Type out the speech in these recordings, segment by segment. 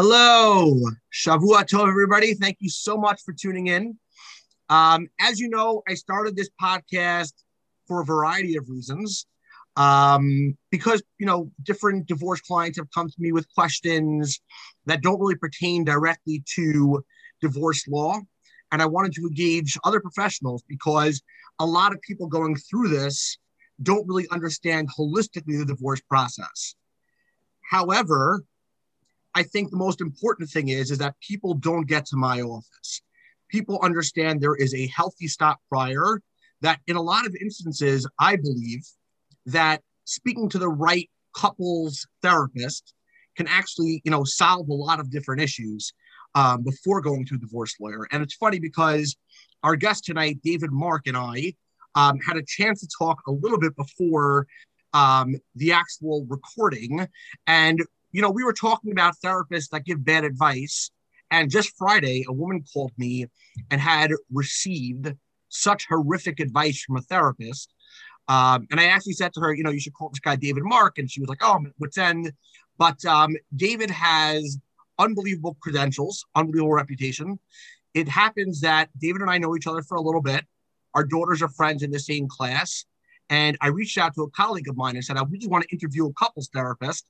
Hello, Shavua Tov, everybody. Thank you so much for tuning in. Um, as you know, I started this podcast for a variety of reasons. Um, because you know, different divorce clients have come to me with questions that don't really pertain directly to divorce law, and I wanted to engage other professionals because a lot of people going through this don't really understand holistically the divorce process. However, I think the most important thing is is that people don't get to my office. People understand there is a healthy stop prior. That in a lot of instances, I believe that speaking to the right couples therapist can actually, you know, solve a lot of different issues um, before going to a divorce lawyer. And it's funny because our guest tonight, David Mark, and I um, had a chance to talk a little bit before um, the actual recording, and you know, we were talking about therapists that give bad advice. And just Friday, a woman called me and had received such horrific advice from a therapist. Um, and I actually said to her, you know, you should call this guy David Mark. And she was like, oh, what's end? But um, David has unbelievable credentials, unbelievable reputation. It happens that David and I know each other for a little bit. Our daughters are friends in the same class. And I reached out to a colleague of mine and said, I really want to interview a couples therapist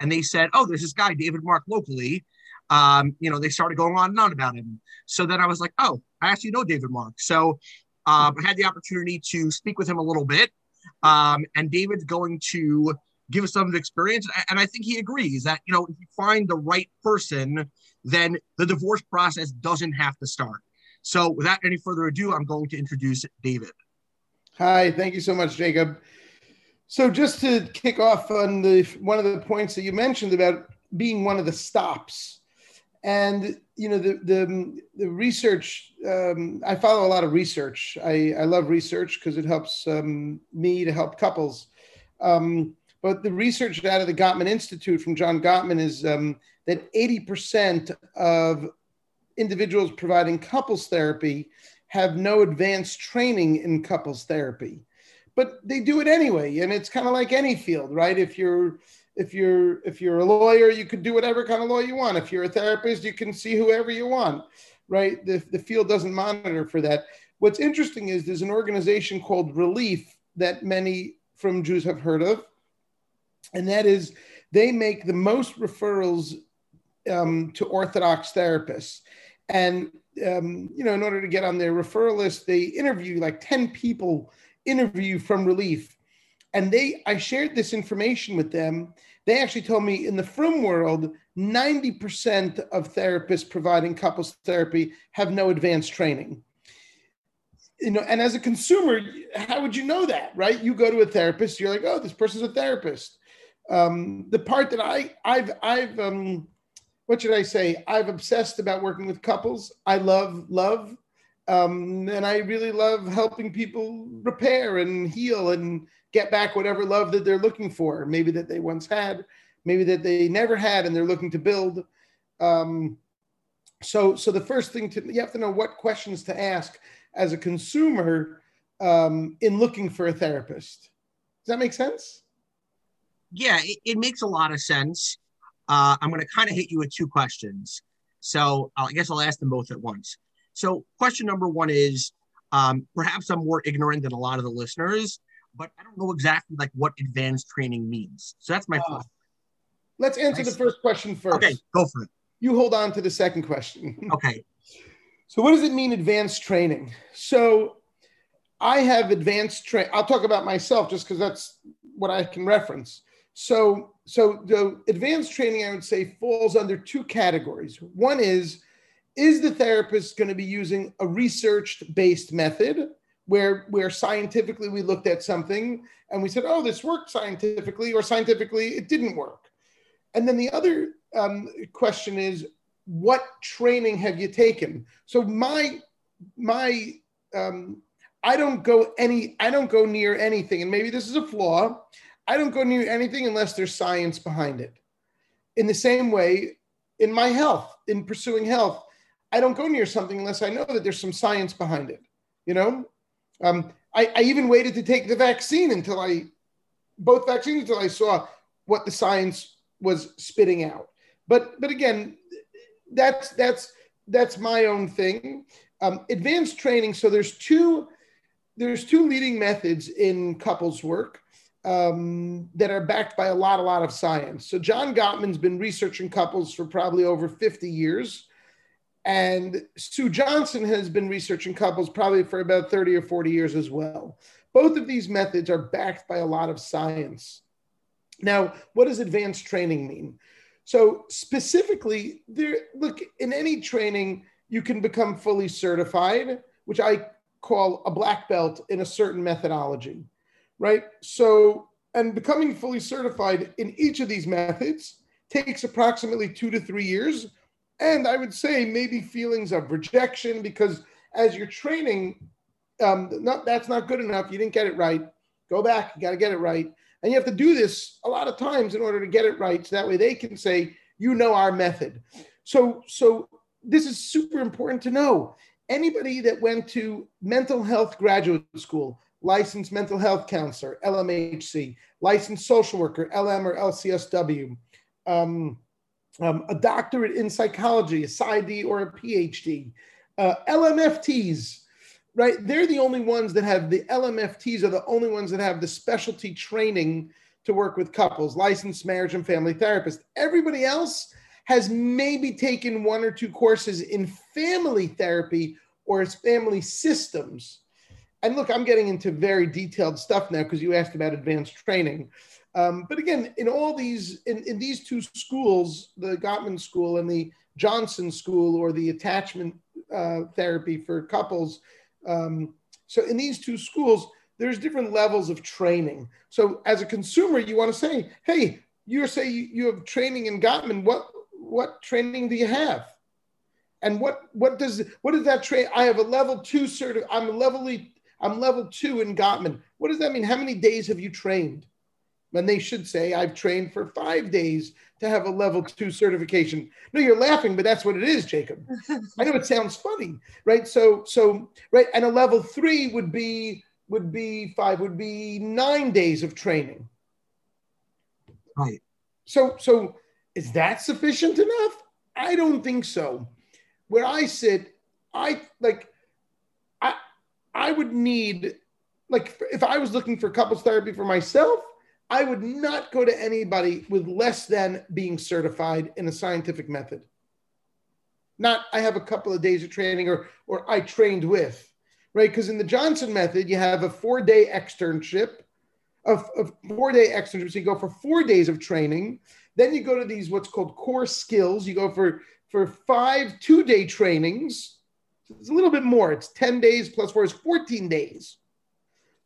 and they said, "Oh, there's this guy David Mark locally." Um, you know, they started going on and on about him. So then I was like, "Oh, I actually know David Mark." So um, I had the opportunity to speak with him a little bit, um, and David's going to give us some experience, and I think he agrees that you know if you find the right person, then the divorce process doesn't have to start. So without any further ado, I'm going to introduce David. Hi, thank you so much, Jacob. So just to kick off on the one of the points that you mentioned about being one of the stops, and you know the the, the research. Um, I follow a lot of research. I, I love research because it helps um, me to help couples. Um, but the research out of the Gottman Institute from John Gottman is um, that 80% of individuals providing couples therapy have no advanced training in couples therapy but they do it anyway and it's kind of like any field right? If you're if you're if you're a lawyer you could do whatever kind of law you want. If you're a therapist you can see whoever you want right? The, the field doesn't monitor for that. What's interesting is there's an organization called relief that many frum jews have heard of and that is they make the most referrals um, to orthodox therapists. And um, you know in order to get on their referral list they interview like 10 people interview from Relief, and they I shared this information with them. They actually told me in the frum world, 90% of therapists providing couples therapy have no advanced training. You know, and as a consumer, how would you know that, right? You go to a therapist, you're like, oh, this person's a therapist. Um, the part that I I've I've um, what should I say? I've obsessed about working with couples. I love love um, and I really love helping people repair and heal and get back whatever love that they're looking for, maybe that they once had, maybe that they never had and they're looking to build. Um, so, so the first thing to you have to know what questions to ask as a consumer um, in looking for a therapist. Does that make sense? Yeah, it, it makes a lot of sense. Uh, I'm going to kind of hit you with two questions. So I guess I'll ask them both at once. So, question number one is um, perhaps I'm more ignorant than a lot of the listeners, but I don't know exactly like what advanced training means. So that's my uh, first. Let's answer the first question first. Okay, go for it. You hold on to the second question. Okay. so, what does it mean advanced training? So, I have advanced train. I'll talk about myself just because that's what I can reference. So, so the advanced training I would say falls under two categories. One is is the therapist going to be using a research based method where where scientifically we looked at something and we said oh this worked scientifically or scientifically it didn't work. And then the other um, question is what training have you taken? So my my um, i don't go any i don't go near anything and maybe this is a flaw i don't go near anything unless there's science behind it. In the same way in my health in pursuing health I don't go near something unless I know that there's some science behind it. You know, um, I, I even waited to take the vaccine until I, both vaccines until I saw what the science was spitting out. But but again, that's that's that's my own thing. Um, advanced training. So there's two there's two leading methods in couples work um, that are backed by a lot a lot of science. So John Gottman's been researching couples for probably over 50 years. And Sue Johnson has been researching couples probably for about 30 or 40 years as well. Both of these methods are backed by a lot of science. Now, what does advanced training mean? So specifically, there look in any training, you can become fully certified, which I call a black belt in a certain methodology, right? So, and becoming fully certified in each of these methods takes approximately two to three years. And I would say maybe feelings of rejection because as you're training, um, not, that's not good enough. You didn't get it right. Go back. You got to get it right. And you have to do this a lot of times in order to get it right. So that way they can say, you know our method. So, so this is super important to know. Anybody that went to mental health graduate school, licensed mental health counselor, LMHC, licensed social worker, LM or LCSW, um, um, a doctorate in psychology, a PsyD or a PhD, uh, LMFTs, right? They're the only ones that have the LMFTs are the only ones that have the specialty training to work with couples, licensed marriage and family therapist. Everybody else has maybe taken one or two courses in family therapy or its family systems. And look, I'm getting into very detailed stuff now because you asked about advanced training. Um, but again, in all these, in, in these two schools, the Gottman School and the Johnson School, or the attachment uh, therapy for couples, um, so in these two schools, there's different levels of training. So as a consumer, you want to say, hey, you say you have training in Gottman. What what training do you have? And what what does what does that train? I have a level two cert. I'm levelly I'm level two in Gottman. What does that mean? How many days have you trained? And they should say, I've trained for five days to have a level two certification. No, you're laughing, but that's what it is, Jacob. I know it sounds funny, right? So, so, right. And a level three would be, would be five, would be nine days of training. Right. So, so is that sufficient enough? I don't think so. Where I sit, I like, I, I would need, like, if I was looking for couples therapy for myself, I would not go to anybody with less than being certified in a scientific method. Not I have a couple of days of training or or I trained with, right? Because in the Johnson method, you have a four-day externship, a, a four-day externship. So you go for four days of training. Then you go to these what's called core skills. You go for for five two-day trainings. It's a little bit more. It's 10 days plus four is 14 days.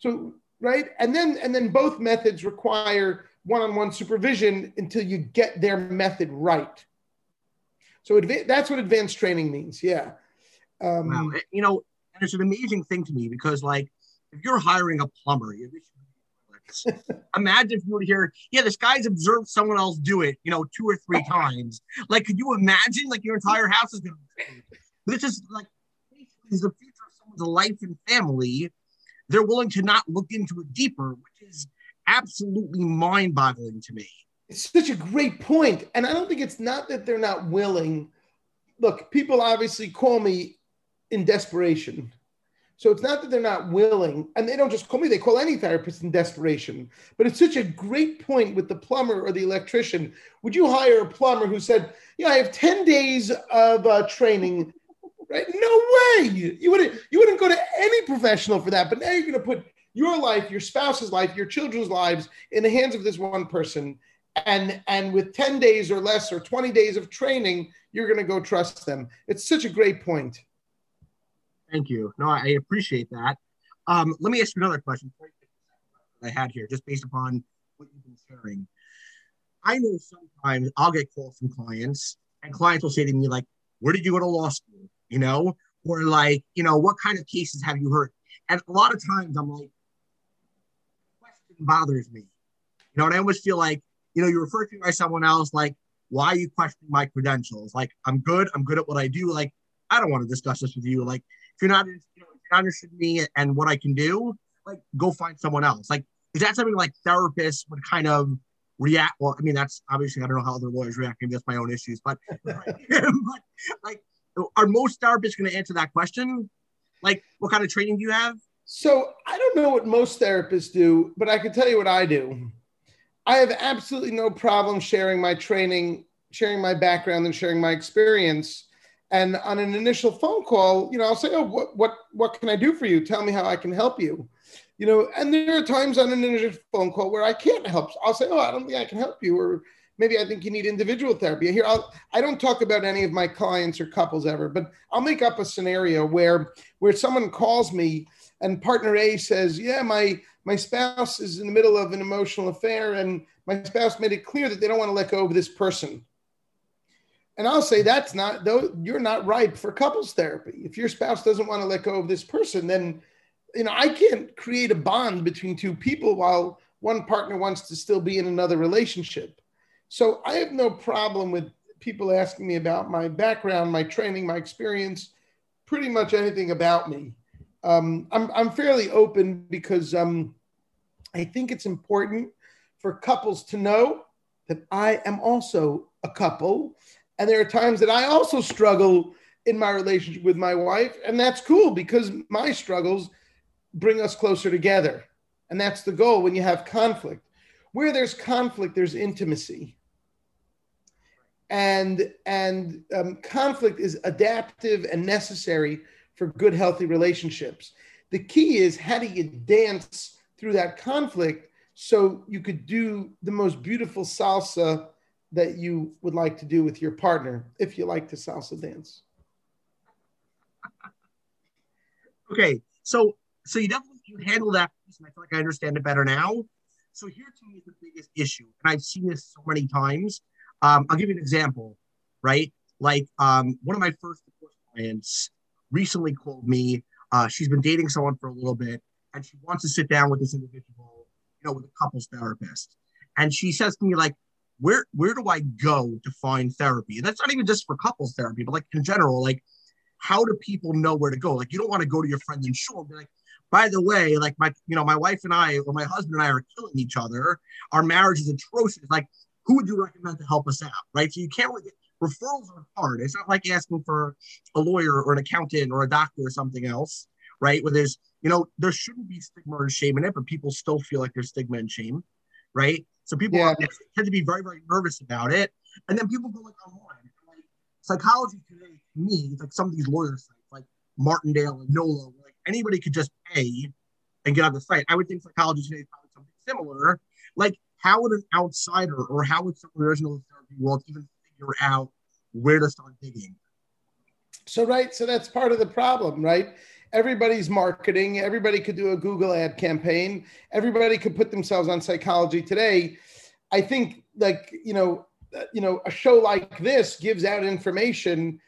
So right? And then and then both methods require one-on-one supervision until you get their method right. So that's what advanced training means. Yeah. Um, wow. You know, and it's an amazing thing to me because like if you're hiring a plumber, imagine if you were to hear, yeah, this guy's observed someone else do it, you know, two or three times. Like, could you imagine like your entire house is going to? Be this is like is the future of someone's life and family they're willing to not look into it deeper, which is absolutely mind boggling to me. It's such a great point. And I don't think it's not that they're not willing. Look, people obviously call me in desperation. So it's not that they're not willing, and they don't just call me, they call any therapist in desperation. But it's such a great point with the plumber or the electrician. Would you hire a plumber who said, Yeah, I have 10 days of uh, training Right? No way. You wouldn't you wouldn't go to professional for that. But now you're going to put your life, your spouse's life, your children's lives in the hands of this one person. And and with 10 days or less or 20 days of training, you're going to go trust them. It's such a great point. Thank you. No, I appreciate that. Um, let me ask you another question I had here, just based upon what you've been sharing. I know sometimes I'll get calls from clients, and clients will say to me, like, where did you go to law school? you know, or like, you know, what kind of cases have you heard? And a lot of times I'm like, question bothers me. You know, and I always feel like, you know, you're referred to by someone else, like, why are you questioning my credentials? Like, I'm good, I'm good at what I do. Like, I don't want to discuss this with you. Like, if you're not, you know, if you're not interested in me and what I can do, like, go find someone else. Like, is that something like therapists would kind of react. Well, I mean, that's obviously I don't know how other lawyers react. Maybe my own issues, but, but like, are most therapists going to answer that question? Like, what kind of training do you have? So I don't know what most therapists do, but I can tell you what I do. I have absolutely no problem sharing my training, sharing my background, and sharing my experience. And on an initial phone call, you know, I'll say, "Oh, what what what can I do for you? Tell me how I can help you." You know, and there are times on an initial phone call where I can't help. I'll say, "Oh, I don't think I can help you," or maybe I think you need individual therapy. Here, I'll, I don't talk about any of my clients or couples ever, but I'll make up a scenario where where someone calls me and partner A says, "Yeah, my my spouse is in the middle of an emotional affair, and my spouse made it clear that they don't want to let go of this person." And I'll say that's not though you're not ripe for couples therapy. If your spouse doesn't want to let go of this person, then you know I can't create a bond between two people while one partner wants to still be in another relationship. So I have no problem with people asking me about my background, my training, my experience, pretty much anything about me um, I'm, I'm fairly open because um, I think it's important for couples to know that I am also a couple. And there are times that I also struggle in my relationship with my wife. And that's cool because my struggles bring us closer together. And that's the goal when you have conflict. Where there's conflict, there's intimacy. And, and um, conflict is adaptive and necessary for good, healthy relationships. The key is how do you dance through that conflict so you could do the most beautiful salsa that you would like to do with your partner if you like to salsa dance. Okay, so so you definitely you handle that and I feel like I understand it better now. So here to me is the biggest issue, and I've seen this so many times. Um, I'll give you an example, right? Like um, one of my first clients, recently called me. Uh, she's been dating someone for a little bit, and she wants to sit down with this individual, you know, with a couples therapist. And she says to me, like, where where do I go to find therapy? And that's not even just for couples therapy, but like in general, like, how do people know where to go? Like, you don't want to go to your friend and show be like, by the way, like my, you know, my wife and I, or my husband and I are killing each other. Our marriage is atrocious. Like, who would you recommend to help us out? Right. So you can't really get referrals are hard. It's not like asking for a lawyer or an accountant or a doctor or something else, right? Where there's, you know, there shouldn't be stigma or shame in it, but people still feel like there's stigma and shame, right? So people yeah. are, tend to be very, very nervous about it. And then people go like online. Like psychology today, to me, it's like some of these lawyer sites like Martindale and Nolo, like anybody could just pay and get on the site. I would think psychology today is probably something similar. Like how would an outsider or how would someone original therapy world even figure out where to start digging. So, right. So that's part of the problem, right? Everybody's marketing. Everybody could do a Google ad campaign. Everybody could put themselves on psychology today. I think, like, you know, uh, you know, a show like this gives out information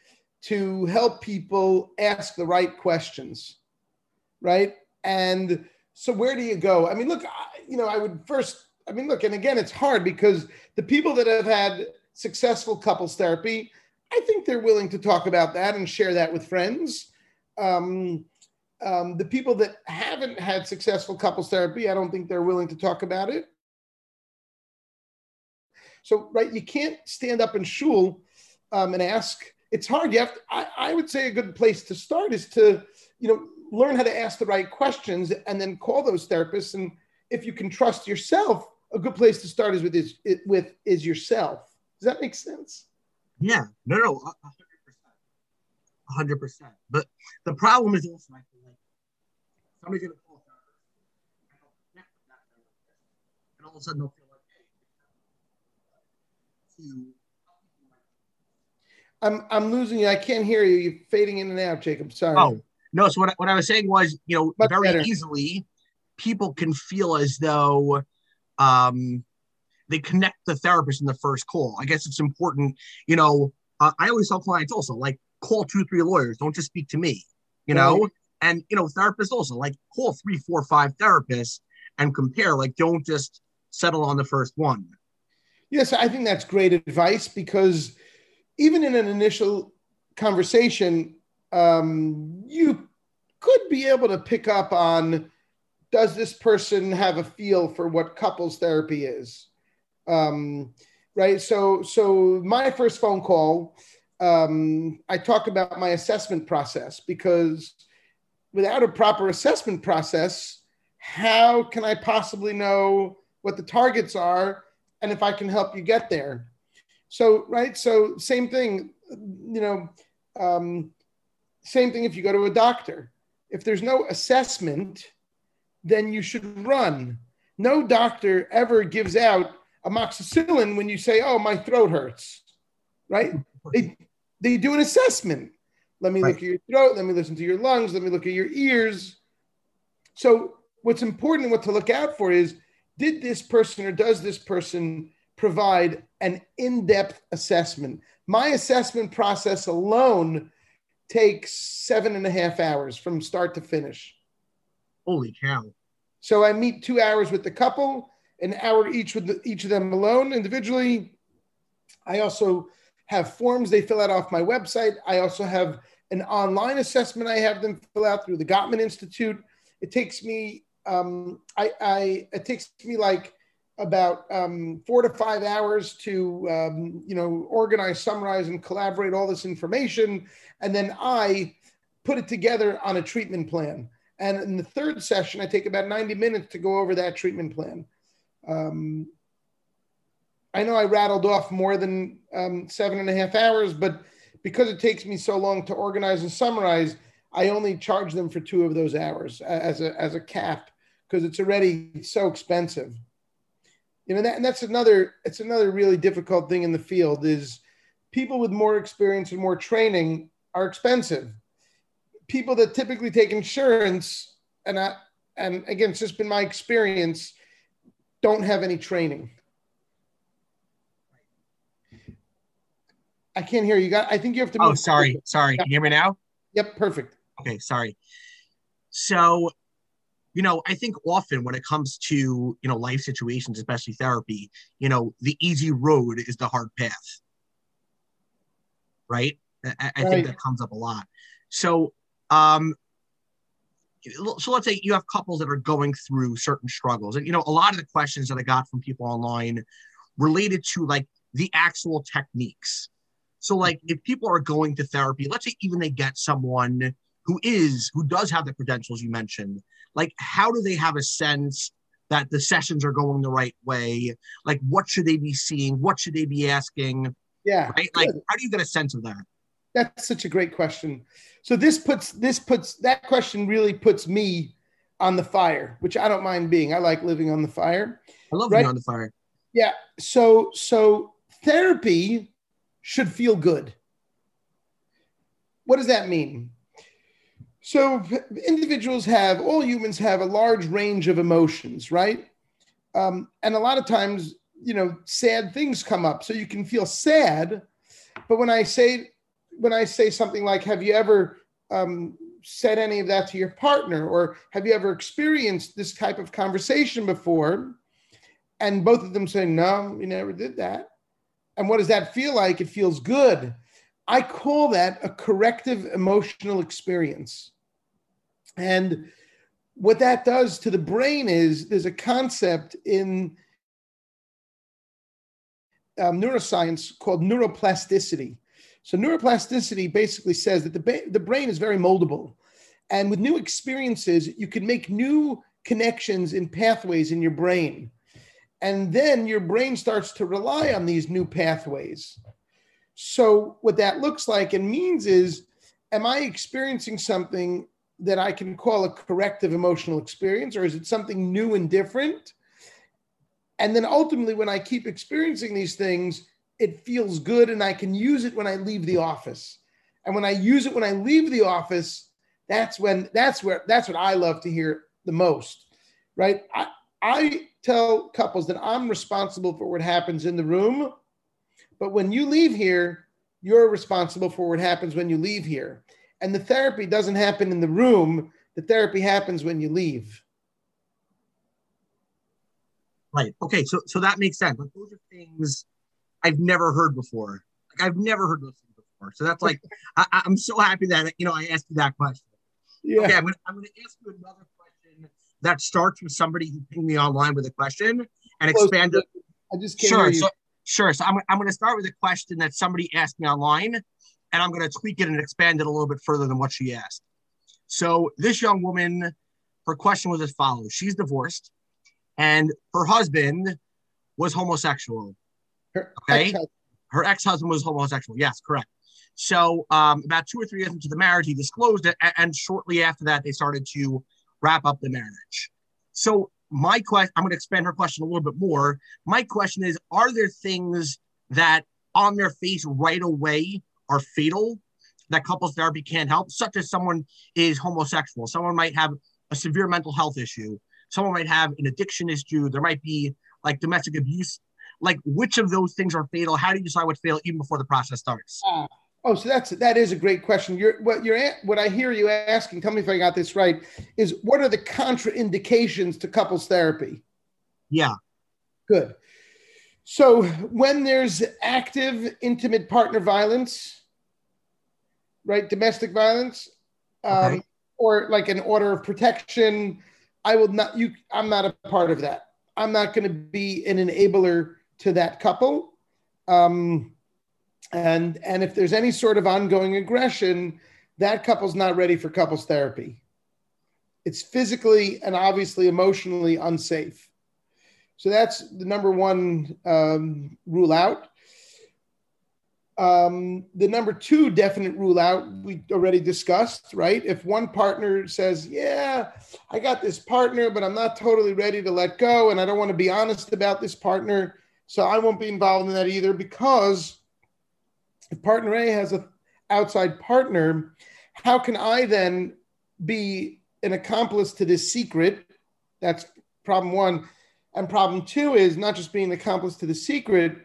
to help people ask the right questions, right? And so, where do you go? I mean, look, I, you know, I would first, I mean, look, and again, it's hard because the people that have had successful couples therapy, I think they're willing to talk about that and share that with friends. Um, um, the people that haven't had successful couples therapy, I don't think they're willing to talk about it. So, right, you can't stand up in shul um, and ask. It's hard. You have to, I, I would say a good place to start is to, you know, learn how to ask the right questions and then call those therapists. And if you can trust yourself, a good place to start is with is with is yourself. Does that make sense? Yeah, no, no, hundred percent, hundred percent. But the problem is also, I feel like somebody's gonna call and and all of a sudden they'll feel like, hey, I'm I'm losing you. I can't hear you. You're fading in and out, Jacob. Sorry. Oh no. So what I, what I was saying was, you know, Much very better. easily, people can feel as though um, they connect the therapist in the first call. I guess it's important. You know, uh, I always tell clients also like call two, three lawyers. Don't just speak to me. You know, right. and you know, therapists also like call three, four, five therapists and compare. Like, don't just settle on the first one. Yes, I think that's great advice because even in an initial conversation, um, you could be able to pick up on does this person have a feel for what couples therapy is? Um, right. So, so my first phone call, um, I talk about my assessment process because without a proper assessment process, how can I possibly know what the targets are and if I can help you get there? So, right. So, same thing, you know, um, same thing if you go to a doctor. If there's no assessment, then you should run. No doctor ever gives out amoxicillin when you say, "Oh, my throat hurts," right? They they do an assessment. Let me right. look at your throat. Let me listen to your lungs. Let me look at your ears. So, what's important, what to look out for is, did this person or does this person provide an in-depth assessment? My assessment process alone takes seven and a half hours from start to finish. Holy cow! So I meet two hours with the couple, an hour each with the, each of them alone individually. I also have forms they fill out off my website. I also have an online assessment I have them fill out through the Gottman Institute. It takes me, um, I, I, it takes me like about um, four to five hours to, um, you know, organize, summarize, and collaborate all this information, and then I put it together on a treatment plan. And in the third session, I take about 90 minutes to go over that treatment plan. Um, I know I rattled off more than um, seven and a half hours, but because it takes me so long to organize and summarize, I only charge them for two of those hours as a, as a cap because it's already so expensive. You know, that, and that's another, it's another really difficult thing in the field is people with more experience and more training are expensive people that typically take insurance, and I, and again, it's just been my experience, don't have any training. I can't hear you. Got. I think you have to. Oh, sorry, forward. sorry. Yeah. Can you hear me now? Yep, perfect. Okay, sorry. So, you know, I think often when it comes to you know life situations, especially therapy, you know, the easy road is the hard path. Right. I, I right. think that comes up a lot. So um, so let's say you have couples that are going through certain struggles. And you know a lot of the questions that i got from people online related to like the actual techniques. So like if people are going to therapy let's say even they get someone who is who does have the credentials you mentioned like how do they have a sense that the sessions are going the right way? Like what should they be seeing? What should they be asking? Yeah right? Like how do you get a sense of that that's such a great question. So this puts this puts that question really puts me on the fire, which I don't mind being. I like living on the fire. I love right? being on the fire. Yeah. So so therapy should feel good. What does that mean? So individuals have all humans have a large range of emotions, right? Um, and a lot of times, you know, sad things come up. So you can feel sad, but when I say when I say something like, "Have you ever um, said any of that to your partner?" or "Have you ever experienced this type of conversation before?" and both of them say, "No, we never did that." And what does that feel like? It feels good. I call that a corrective emotional experience. And what that does to the brain is there's a concept in um, neuroscience called neuroplasticity. So neuroplasticity basically says that the, ba- the brain is very moldable. And with new experiences, you can make new connections in pathways in your brain. And then your brain starts to rely on these new pathways. So, what that looks like and means is, am I experiencing something that I can call a corrective emotional experience, or is it something new and different? And then ultimately, when I keep experiencing these things, it feels good and I can use it when I leave the office. And when I use it when I leave the office, that's when that's where that's what I love to hear the most. Right? I, I tell couples that I'm responsible for what happens in the room, but when you leave here, you're responsible for what happens when you leave here. And the therapy doesn't happen in the room, the therapy happens when you leave. Right. Okay. So so that makes sense. But those are things I've never heard before. Like I've never heard those things before. So that's like I, am so happy that you know I asked you that question. Yeah. Okay, I'm gonna, I'm gonna ask you another question that starts with somebody who pinged me online with a question and expand it I just can't sure. So, sure. So I'm, I'm going to start with a question that somebody asked me online, and I'm going to tweak it and expand it a little bit further than what she asked. So this young woman, her question was as follows: She's divorced, and her husband was homosexual. Her Okay. ex-husband. Her ex-husband was homosexual. Yes, correct. So um, about two or three years into the marriage, he disclosed it, a- and shortly after that, they started to wrap up the marriage. So my question, I'm going to expand her question a little bit more. My question is: Are there things that, on their face, right away, are fatal that couples therapy can't help? Such as someone is homosexual, someone might have a severe mental health issue, someone might have an addiction issue, there might be like domestic abuse. Like, which of those things are fatal? How do you decide what's fatal even before the process starts? Oh, so that's that is a great question. You're what you're what I hear you asking. Tell me if I got this right. Is what are the contraindications to couples therapy? Yeah, Good. So when there's active intimate partner violence, right, domestic violence, um, Okay. or like an order of protection, I will not. You, I'm not a part of that. I'm not going to be an enabler to that couple. Um, and and if there's any sort of ongoing aggression, that couple's not ready for couples therapy. It's physically and obviously emotionally unsafe. So that's the number one um, rule out. Um, the number two definite rule out we already discussed, right? If one partner says, Yeah, I got this partner, but I'm not totally ready to let go, and I don't want to be honest about this partner, so I won't be involved in that either because if partner A has an outside partner, how can I then be an accomplice to this secret? That's problem one. And problem two is not just being an accomplice to the secret,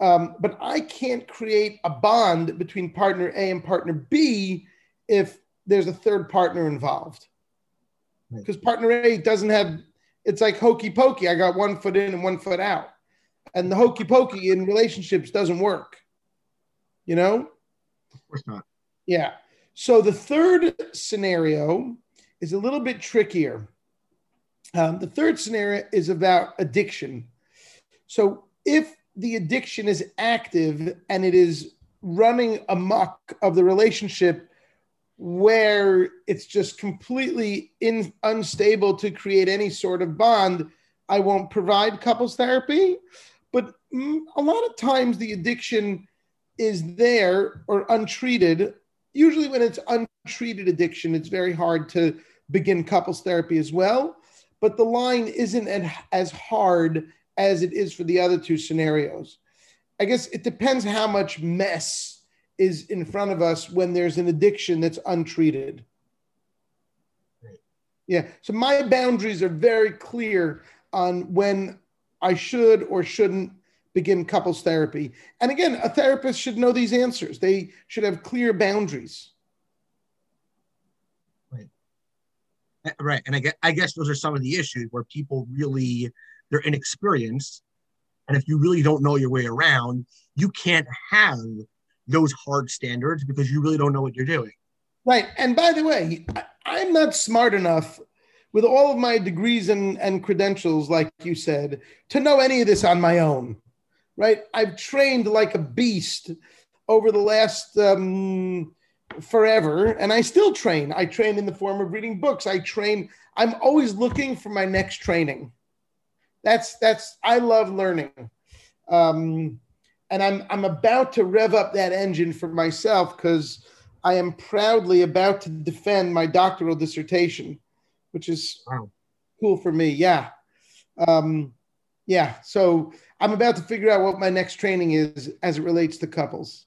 um, but I can't create a bond between partner A and partner B if there's a third partner involved. Right. Because partner A doesn't have, it's like hokey pokey. I got one foot in and one foot out. And the hokey pokey in relationships doesn't work. You know? of course not. Yeah. So the third scenario is a little bit trickier. Um, the third scenario is about addiction. So if the addiction is active and it is running amok of the relationship where it's just completely in, unstable to create any sort of bond, I won't provide couples therapy. A lot of times the addiction is there or untreated. Usually, when it's untreated addiction, it's very hard to begin couples therapy as well. But the line isn't as hard as it is for the other two scenarios. I guess it depends how much mess is in front of us when there's an addiction that's untreated. Yeah. So my boundaries are very clear on when I should or shouldn't begin couples therapy. And again, a therapist should know these answers. They should have clear boundaries. Right. Right. And I guess, I guess those are some of the issues where people really, they're inexperienced. And if you really don't know your way around, you can't have those hard standards because you really don't know what you're doing. Right. And by the way, I'm not smart enough with all of my degrees and, and credentials, like you said, to know any of this on my own. Right. I've trained like a beast over the last um, forever, and I still train. I train in the form of reading books. I train. I'm always looking for my next training. That's that's I love learning. Um, and I'm I'm about to rev up that engine for myself because I am proudly about to defend my doctoral dissertation, which is Wow. cool for me. Yeah, um, yeah. So I'm about to figure out what my next training is as it relates to couples.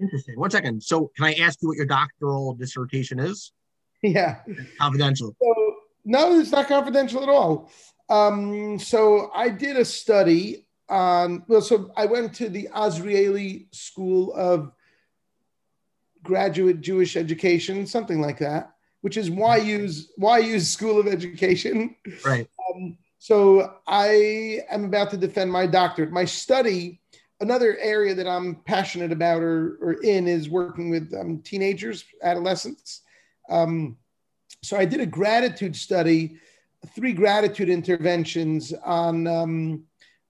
Interesting. One second. So, can I ask you what your doctoral dissertation is? Yeah. Confidential. So no, it's not confidential at all. Um, so I did a study on. Well, so I went to the Azrieli School of Graduate Jewish Education, something like that, which is YU's YU's School of Education. Right. Um, so I am about to defend my doctorate. My study, another area that I'm passionate about or, or in, is working with um, teenagers, adolescents. Um, so I did a gratitude study, three gratitude interventions on um,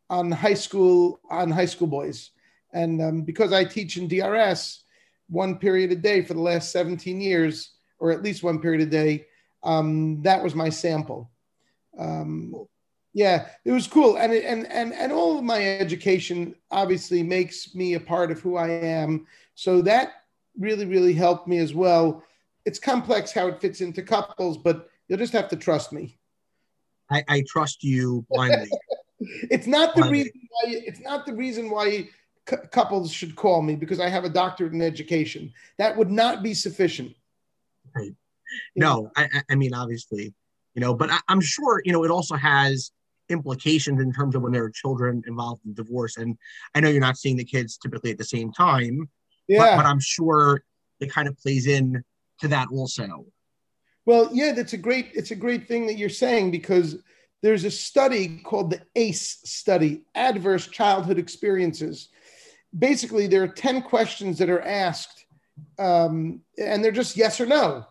on high school on high school boys, and um, because I teach in DRS one period a day for the last 17 years, or at least one period a day, um, that was my sample. Um, yeah, it was cool, and and and and all of my education obviously makes me a part of who I am. So that really really helped me as well. It's complex how it fits into couples, but you'll just have to trust me. I, I trust you blindly. it's not the blindly. reason why. It's not the reason why couples should call me because I have a doctorate in education. That would not be sufficient. Right. No, I, I mean obviously, you know, but I, I'm sure you know it also has implications in terms of when there are children involved in divorce. And I know you're not seeing the kids typically at the same time, yeah. but, but I'm sure it kind of plays in to that also. Well, yeah, that's a great it's a great thing that you're saying because there's a study called the ACE study, Adverse Childhood Experiences. Basically, there are 10 questions that are asked, um, and they're just yes or no.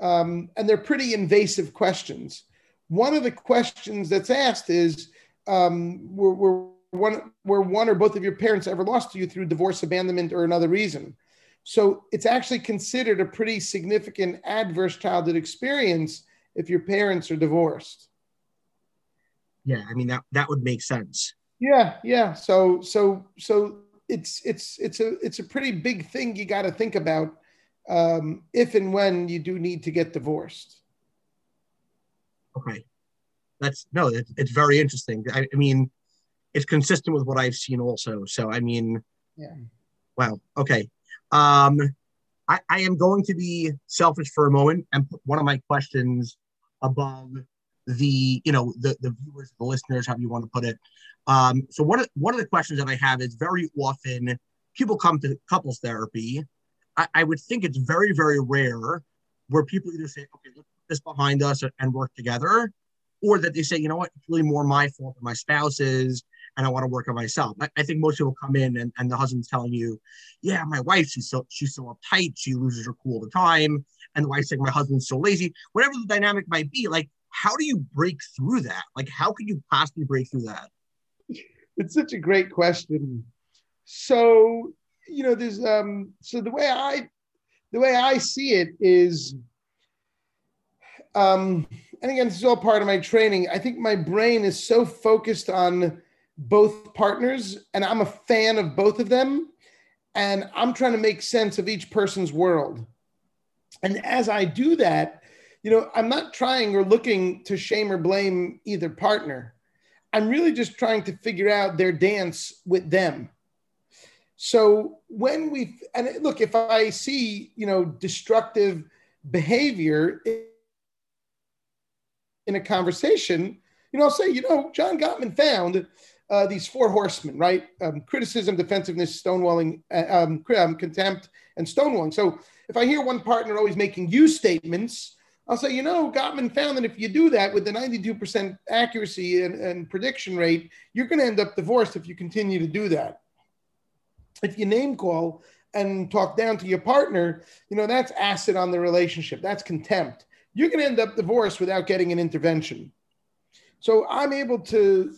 Um, and they're pretty invasive questions. One of the questions that's asked is um, were, were, one, were one or both of your parents ever lost to you through divorce, abandonment, or another reason? So it's actually considered a pretty significant adverse childhood experience if your parents are divorced. Yeah, I mean that that would make sense. Yeah, yeah. So so so it's it's it's a it's a pretty big thing you got to think about um, if and when you do need to get divorced. Okay, that's no, it, it's very interesting. I, I, mean, it's consistent with what I've seen also. So I mean, yeah. Wow. Okay. Um, I, I am going to be selfish for a moment and put one of my questions above the you know the the viewers, the listeners, however you want to put it. Um, so one of one of the questions that I have is very often people come to couples therapy. I, I would think it's very very rare where people either say, okay, let's this behind us and work together, or that they say, you know what, it's really more my fault than my spouse's, and I want to work on myself. I, I, think most people come in and, and the husband's telling you, yeah, my wife, she's so she's so uptight, she loses her cool all the time. And the wife's saying, my husband's so lazy. Whatever the dynamic might be, like, how do you break through that? Like, how could you possibly break through that? It's such a great question. So, you know, there's um, so the way I the way I see it is um, and again, this is all part of my training. I think my brain is so focused on both partners, and I'm a fan of both of them. And I'm trying to make sense of each person's world. And as I do that, you know, I'm not trying or looking to shame or blame either partner. I'm really just trying to figure out their dance with them. So when we and look, if I see, you know, destructive behavior in a conversation, you know, I'll say, you know, John Gottman found uh, these four horsemen, right? Um, criticism, defensiveness, stonewalling, uh, um, um, contempt, and stonewalling. So if I hear one partner always making you statements, I'll say, you know, Gottman found that if you do that with the 92% accuracy and, and prediction rate, you're going to end up divorced if you continue to do that. If you name call and talk down to your partner, you know, that's acid on the relationship. That's contempt. You're going to end up divorced without getting an intervention. So I'm able to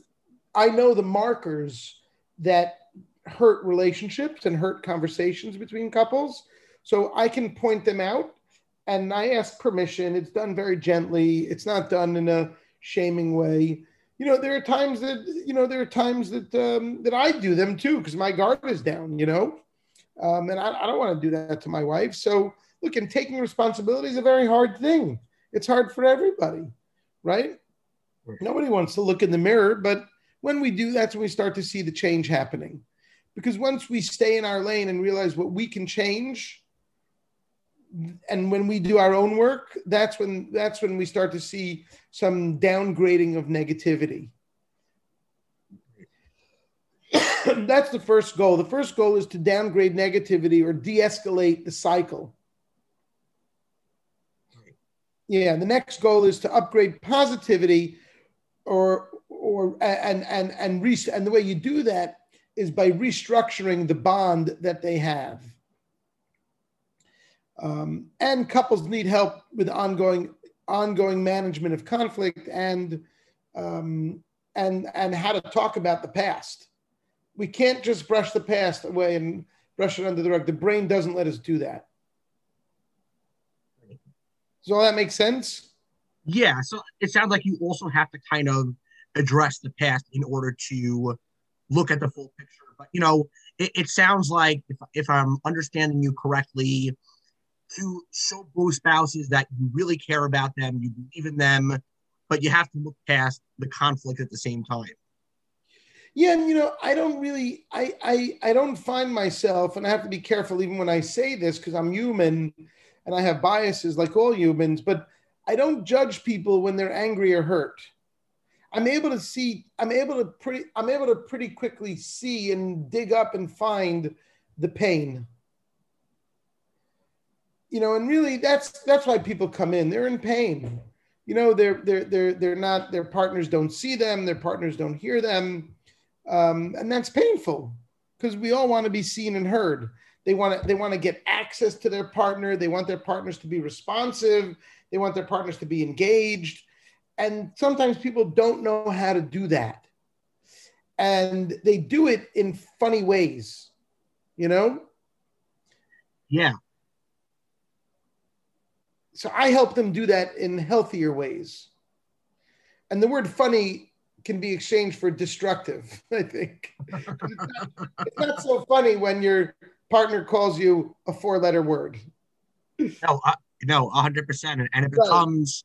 I know the markers that hurt relationships and hurt conversations between couples. So I can point them out and I ask permission. It's done very gently, it's not done in a shaming way. You know, there are times that, you know, there are times that, um, that I do them too, because my guard is down, you know, um, and I, I don't want to do that to my wife. So, look, and taking responsibility is a very hard thing. It's hard for everybody, right? right? Nobody wants to look in the mirror, but when we do, that's when we start to see the change happening. Because once we stay in our lane and realize what we can change, and when we do our own work, that's when that's when we start to see some downgrading of negativity. that's the first goal. The first goal is to downgrade negativity or de-escalate the cycle. Yeah, the next goal is to upgrade positivity or or and and and re- and the way you do that is by restructuring the bond that they have. Um, and couples need help with ongoing ongoing management of conflict and um, and and how to talk about the past. We can't just brush the past away and brush it under the rug. The brain doesn't let us do that. Does all that make sense? Yeah. So it sounds like you also have to kind of address the past in order to look at the full picture. But you know, it, it sounds like if, if I'm understanding you correctly, to show both spouses that you really care about them, you believe in them, but you have to look past the conflict at the same time. Yeah, and you know, I don't really, I, I, I don't find myself, and I have to be careful even when I say this because I'm human, and I have biases like all humans. But I don't judge people when they're angry or hurt. I'm able to see, I'm able to pretty, I'm able to pretty quickly see and dig up and find the pain. You know, and really that's that's why people come in. They're in pain. You know, they're they're they're they're not, their partners don't see them, their partners don't hear them. Um, and that's painful because we all want to be seen and heard. They want to they want to get access to their partner. They want their partners to be responsive. They want their partners to be engaged and sometimes people don't know how to do that. And they do it in funny ways, you know? Yeah. So I help them do that in healthier ways. And the word funny can be exchanged for destructive, I think. it's, not, it's not so funny when your partner calls you a four letter word. No, uh, no, 100%. And, and it becomes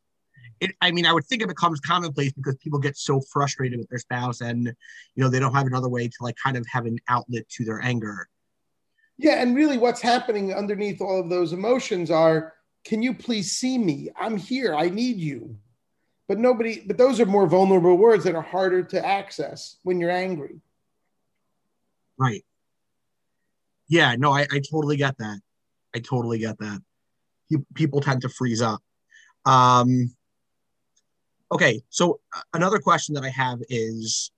it, I mean, I would think it becomes commonplace because people get so frustrated with their spouse and, you know, they don't have another way to like kind of have an outlet to their anger. Yeah. And really what's happening underneath all of those emotions are, can you please see me? I'm here. I need you. But nobody, but those are more vulnerable words that are harder to access when you're angry. Right. Yeah. No, I, I totally get that. I totally get that. People tend to freeze up. Um, Okay, so uh, another question that I have is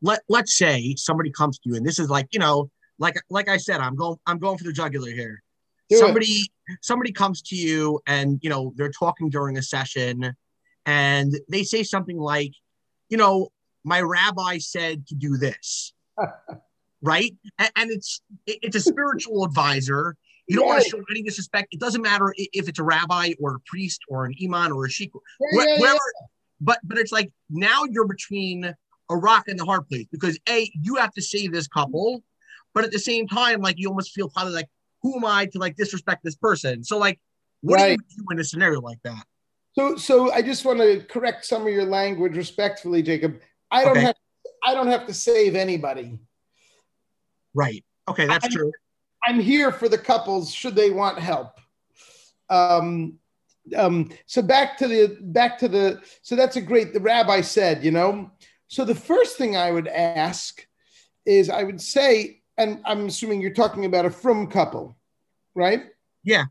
let let's say somebody comes to you and this is like, you know, like like I said, I'm going I'm going for the jugular here. Do somebody it. somebody comes to you and you know they're talking during a session and they say something like, you know, my rabbi said to do this. right? And, and it's it's a spiritual advisor you don't yeah. want to show any disrespect. It doesn't matter if it's a rabbi or a priest or an imam or a sheikh, yeah, But but it's like now you're between a rock and the hard place because a you have to save this couple, but at the same time, like you almost feel kind of like who am I to like disrespect this person? So like, what right. do you do in a scenario like that? So so I just want to correct some of your language respectfully, Jacob. I don't okay. have I don't have to save anybody. Right. Okay, that's I, true. I'm here for the couples should they want help. Um, um, so back to the back to the so that's a great the rabbi said you know so the first thing i would ask is i would say and i'm assuming you're talking about a frum couple right yeah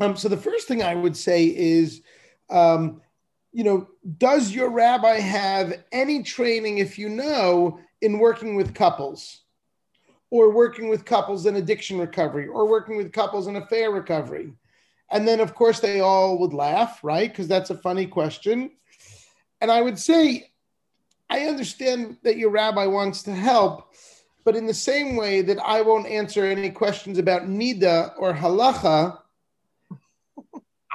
um, so the first thing i would say is um, you know does your rabbi have any training if you know in working with couples or working with couples in addiction recovery or working with couples in affair recovery? And then, of course, they all would laugh, right? Because that's a funny question. And I would say, I understand that your rabbi wants to help, but in the same way that I won't answer any questions about nida or halacha,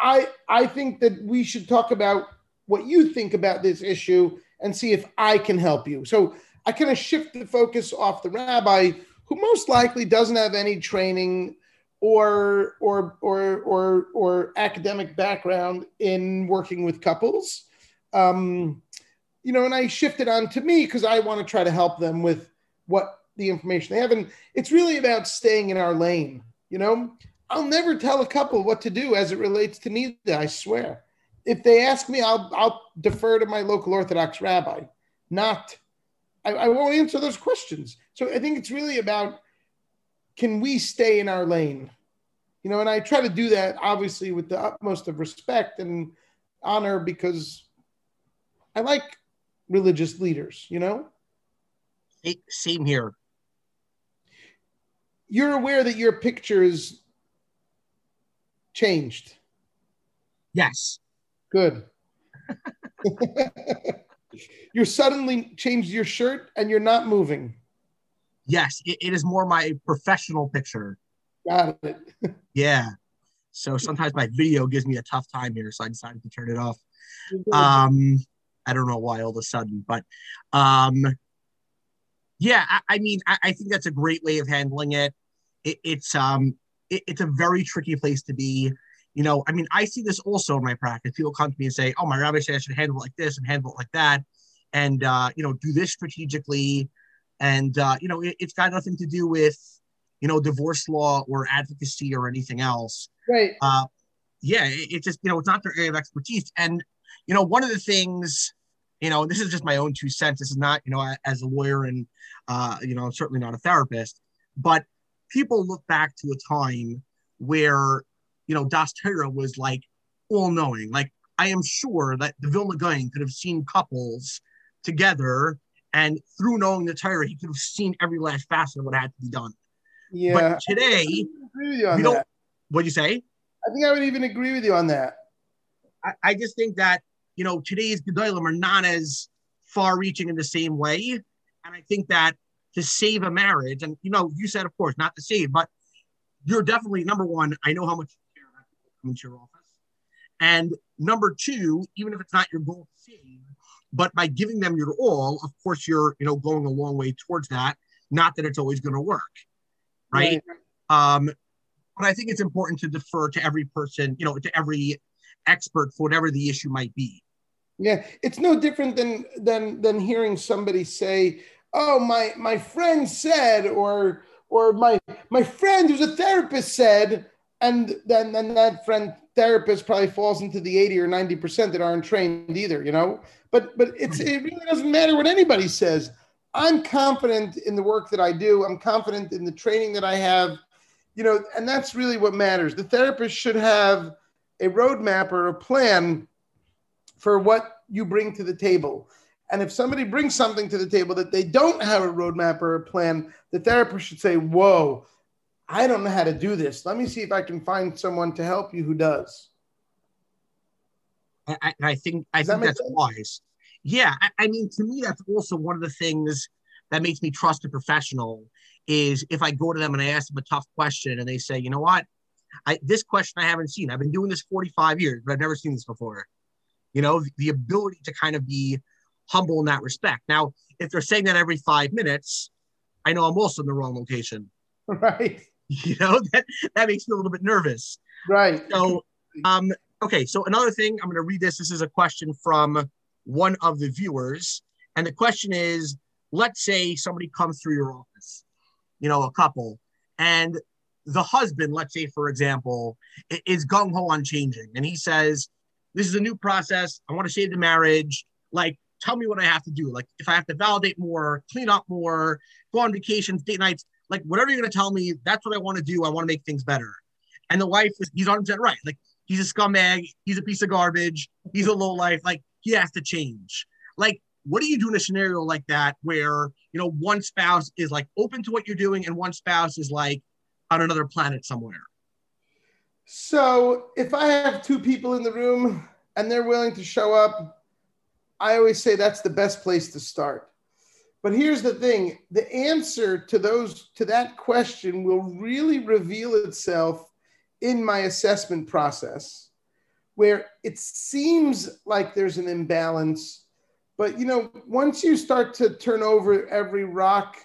I I think that we should talk about what you think about this issue and see if I can help you. So I kind of shift the focus off the rabbi who most likely doesn't have any training or or or or or academic background in working with couples. Um, you know, and I shifted on to me because I want to try to help them with what the information they have. And it's really about staying in our lane. You know, I'll never tell a couple what to do as it relates to nida. I swear. If they ask me, I'll I'll defer to my local Orthodox rabbi, not I, I won't answer those questions. So I think it's really about can we stay in our lane? You know, and I try to do that obviously with the utmost of respect and honor because I like religious leaders, you know? Same here. You're aware that your picture is changed. Yes. Good. you're suddenly changed your shirt and you're not moving. Yes, it, it is more my professional picture. Got it. Yeah. So sometimes my video gives me a tough time here, so I decided to turn it off. Um, I don't know why all of a sudden, but um, yeah, I, I mean, I, I, think that's a great way of handling it. it it's um, it, it's a very tricky place to be. You know, I mean, I see this also in my practice. People come to me and say, "Oh, my rabbi said I should handle it like this and handle it like that," and uh, you know, do this strategically. And uh, you know, it, it's got nothing to do with you know divorce law or advocacy or anything else. Right. Uh, yeah, it, it just you know it's not their area of expertise. And you know, one of the things you know, this is just my own two cents. This is not, you know, as a lawyer and, uh, you know, certainly not a therapist, but people look back to a time where, you know, Das Torah was like all knowing. Like, I am sure that the Vilna Gaon could have seen couples together and through knowing the Torah, he could have seen every last facet of what had to be done. Yeah. But today, we that. don't, what'd you say? I think I would even agree with you on that. I, I just think that you know, today's Gedolim are not as far reaching in the same way. And I think that to save a marriage, and you know, you said, of course, not to save, but you're definitely number one. I know how much you care about people coming to your office. And number two, even if it's not your goal to save, but by giving them your all, of course, you're, you know, going a long way towards that. Not that it's always going to work. Right. right. Um, but I think it's important to defer to every person, you know, to every expert for whatever the issue might be. Yeah, it's no different than than than hearing somebody say, "Oh, my my friend said," or or my my friend who's a therapist said, and then then that friend therapist probably falls into the 80 or 90 percent that aren't trained either, you know. But but it's it really doesn't matter what anybody says. I'm confident in the work that I do. I'm confident in the training that I have, you know, and that's really what matters. The therapist should have a roadmap or a plan for what you bring to the table. And if somebody brings something to the table that they don't have a roadmap or a plan, the therapist should say, Whoa, I don't know how to do this. Let me see if I can find someone to help you who does. I, I think I think that's sense? wise. Yeah, I, I mean, to me, that's also one of the things that makes me trust a professional is if I go to them and I ask them a tough question and they say, you know what, I, this question I haven't seen. I've been doing this 45 years, but I've never seen this before you know, the ability to kind of be humble in that respect. Now, if they're saying that every five minutes, I know I'm also in the wrong location. Right. You know, that, that makes me a little bit nervous. Right. So, um, okay. So another thing, I'm going to read this. This is a question from one of the viewers. And the question is, let's say somebody comes through your office, you know, a couple, and the husband, let's say, for example, is gung ho on changing. And he says, this is a new process. I want to save the marriage. Like, tell me what I have to do. Like, if I have to validate more, clean up more, go on vacations, date nights, like whatever you're going to tell me, that's what I want to do. I want to make things better. And the wife is, he's on that right. Like, he's a scumbag. He's a piece of garbage. He's a low life. Like, he has to change. Like, what do you do in a scenario like that where, you know, one spouse is like open to what you're doing and one spouse is like on another planet somewhere? So if I have two people in the room and they're willing to show up, I always say that's the best place to start. But here's the thing, the answer to those to that question will really reveal itself in my assessment process where it seems like there's an imbalance but you know once you start to turn over every rock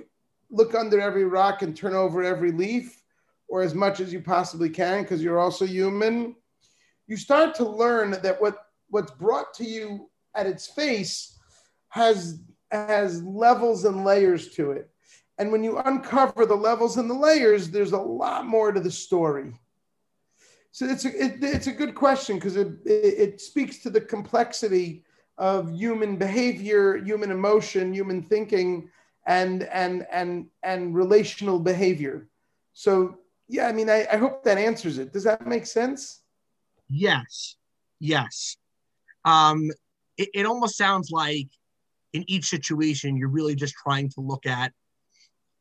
look under every rock and turn over every leaf or as much as you possibly can because you're also human you start to learn that what what's brought to you at its face has has levels and layers to it and when you uncover the levels and the layers there's a lot more to the story so it's a, it, it's a good question because it, it, speaks to the complexity of human behavior human emotion human thinking and and and and relational behavior so yeah, I mean, I, I hope that answers it. Does that make sense? Yes. Yes. Um, it, it almost sounds like in each situation, you're really just trying to look at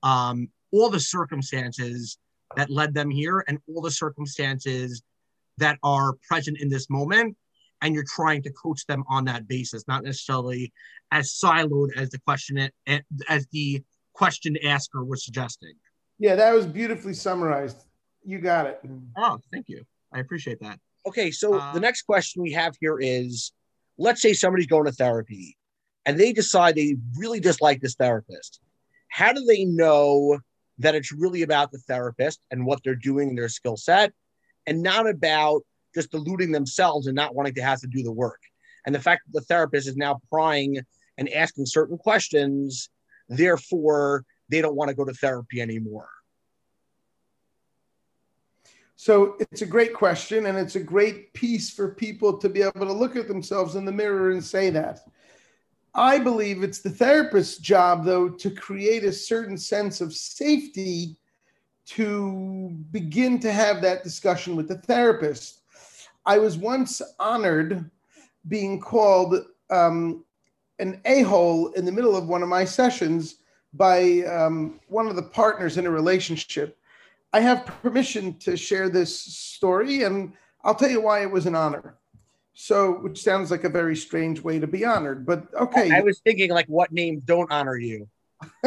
um, all the circumstances that led them here and all the circumstances that are present in this moment and you're trying to coach them on that basis, not necessarily as siloed as the question as the question asker was suggesting. Yeah, that was beautifully summarized. You got it. Oh, thank you. I appreciate that. Okay, so uh, the next question we have here is let's say somebody's going to therapy and they decide they really dislike this therapist. How do they know that it's really about the therapist and what they're doing in their skill set and not about just deluding themselves and not wanting to have to do the work? And the fact that the therapist is now prying and asking certain questions, therefore, they don't want to go to therapy anymore. So it's a great question, and it's a great piece for people to be able to look at themselves in the mirror and say that. I believe it's the therapist's job, though, to create a certain sense of safety to begin to have that discussion with the therapist. I was once honored being called um, an a hole in the middle of one of my sessions by um, one of the partners in a relationship. I have permission to share this story, and I'll tell you why it was an honor. So, which sounds like a very strange way to be honored, but okay. I was thinking, like, what names don't honor you?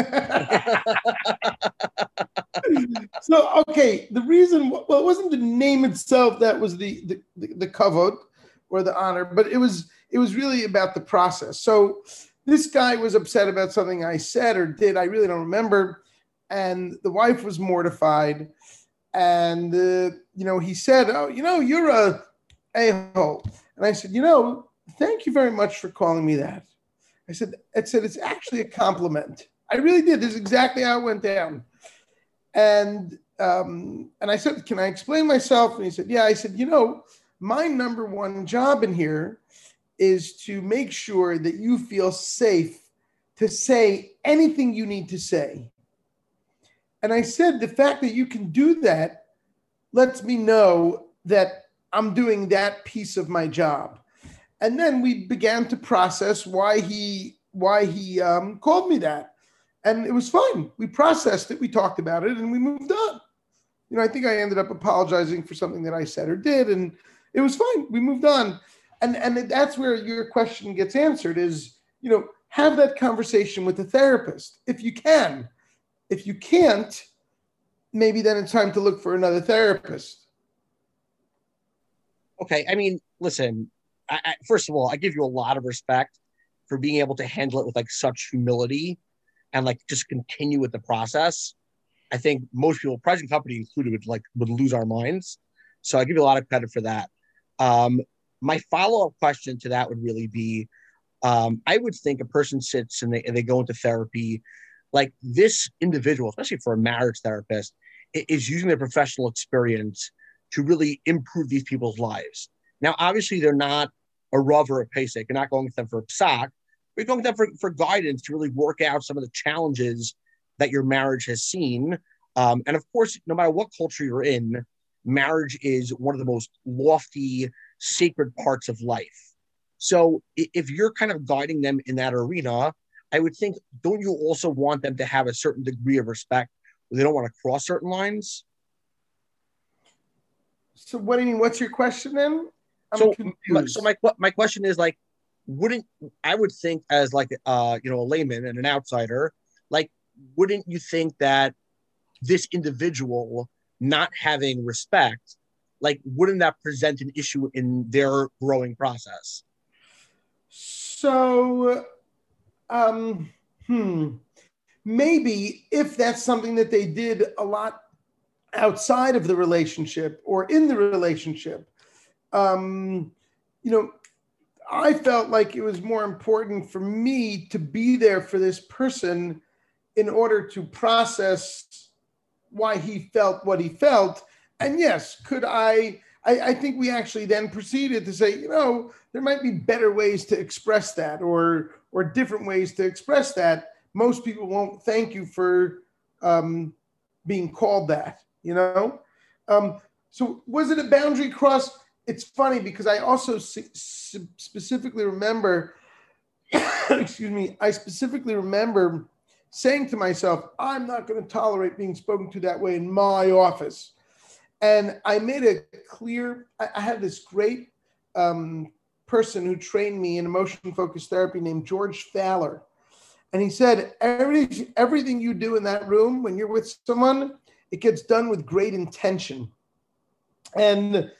so, okay, the reason, well, it wasn't the name itself that was the the, the, the kavod or the honor, but it was it was really about the process. So, this guy was upset about something I said or did. I really don't remember and the wife was mortified. And uh, you know, he said, "Oh, you know, you're a a-hole." And I said, "You know, thank you very much for calling me that." I said, "I said it's actually a compliment. I really did. This is exactly how it went down." And um, and I said, "Can I explain myself?" And he said, "Yeah." I said, "You know, my number one job in here is to make sure that you feel safe to say anything you need to say. And I said, the fact that you can do that lets me know that I'm doing that piece of my job. And then we began to process why he why he um, called me that, and it was fine. We processed it, we talked about it, and we moved on. You know, I think I ended up apologizing for something that I said or did, and it was fine. We moved on, and and that's where your question gets answered. Is you know have that conversation with the therapist if you can if you can't, maybe then it's time to look for another therapist. Okay. I mean, listen, I, I, first of all, I give you a lot of respect for being able to handle it with like such humility and like just continue with the process. I think most people, present company included, would like would lose our minds. So I give you a lot of credit for that. Um, my follow up question to that would really be, um, I would think a person sits and they, and they go into therapy like this individual, especially for a marriage therapist, is using their professional experience to really improve these people's lives. Now, obviously, they're not a Rav or a posek. You're not going with them for a psak. You're going with them for, for guidance to really work out some of the challenges that your marriage has seen. Um, and of course, no matter what culture you're in, marriage is one of the most lofty, sacred parts of life. So if you're kind of guiding them in that arena, I would think, don't you also want them to have a certain degree of respect? They don't want to cross certain lines. So what do you mean? What's your question then? I'm so, confused. so my my question is like, wouldn't I would think as like uh you know a layman and an outsider, like wouldn't you think that this individual not having respect, like wouldn't that present an issue in their growing process? So um, hmm, maybe if that's something that they did a lot outside of the relationship or in the relationship, um, you know, I felt like it was more important for me to be there for this person in order to process why he felt what he felt. And yes, could I? I, I think we actually then proceeded to say, you know, there might be better ways to express that or or different ways to express that, most people won't thank you for um, being called that, you know? Um, so was it a boundary cross? It's funny because I also specifically remember, excuse me, I specifically remember saying to myself, I'm not going to tolerate being spoken to that way in my office. And I made it clear, I, I had this great um, person who trained me in emotion focused therapy named George Faller. And he said, everything, everything you do in that room when you're with someone, it gets done with great intention. And,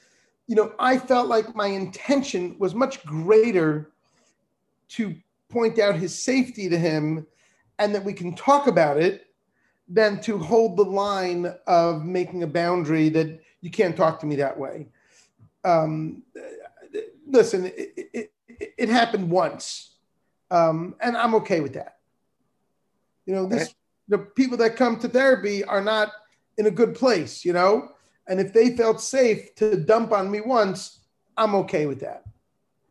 you know, I felt like my intention was much greater to point out his safety to him and that we can talk about it than to hold the line of making a boundary that you can't talk to me that way. Um, listen, it, it, it, happened once, um, and I'm okay with that. You know, this the people that come to therapy are not in a good place, you know, and if they felt safe to dump on me once, I'm okay with that.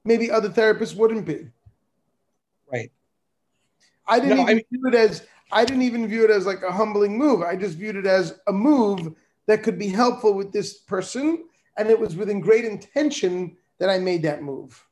Maybe other therapists wouldn't be. Right. I didn't no, even I mean, view it as I didn't even view it as like a humbling move. I just viewed it as a move that could be helpful with this person, and it was within great intention that I made that move.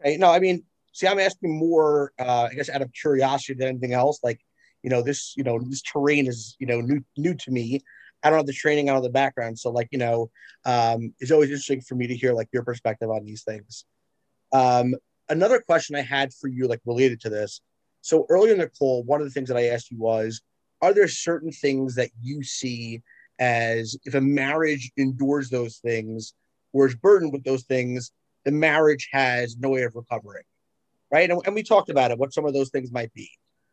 Okay. No, I mean, see, I'm asking more, uh, I guess, out of curiosity than anything else. Like, you know, this, you know, this terrain is, you know, new, new to me. I don't have the training, out of the background. So, like, you know, um, it's always interesting for me to hear like your perspective on these things. Um, another question I had for you, like related to this. So earlier in the call, one of the things that I asked you was, are there certain things that you see as if a marriage endures those things or is burdened with those things, the marriage has no way of recovering, right? And, and we talked about it, what some of those things might be.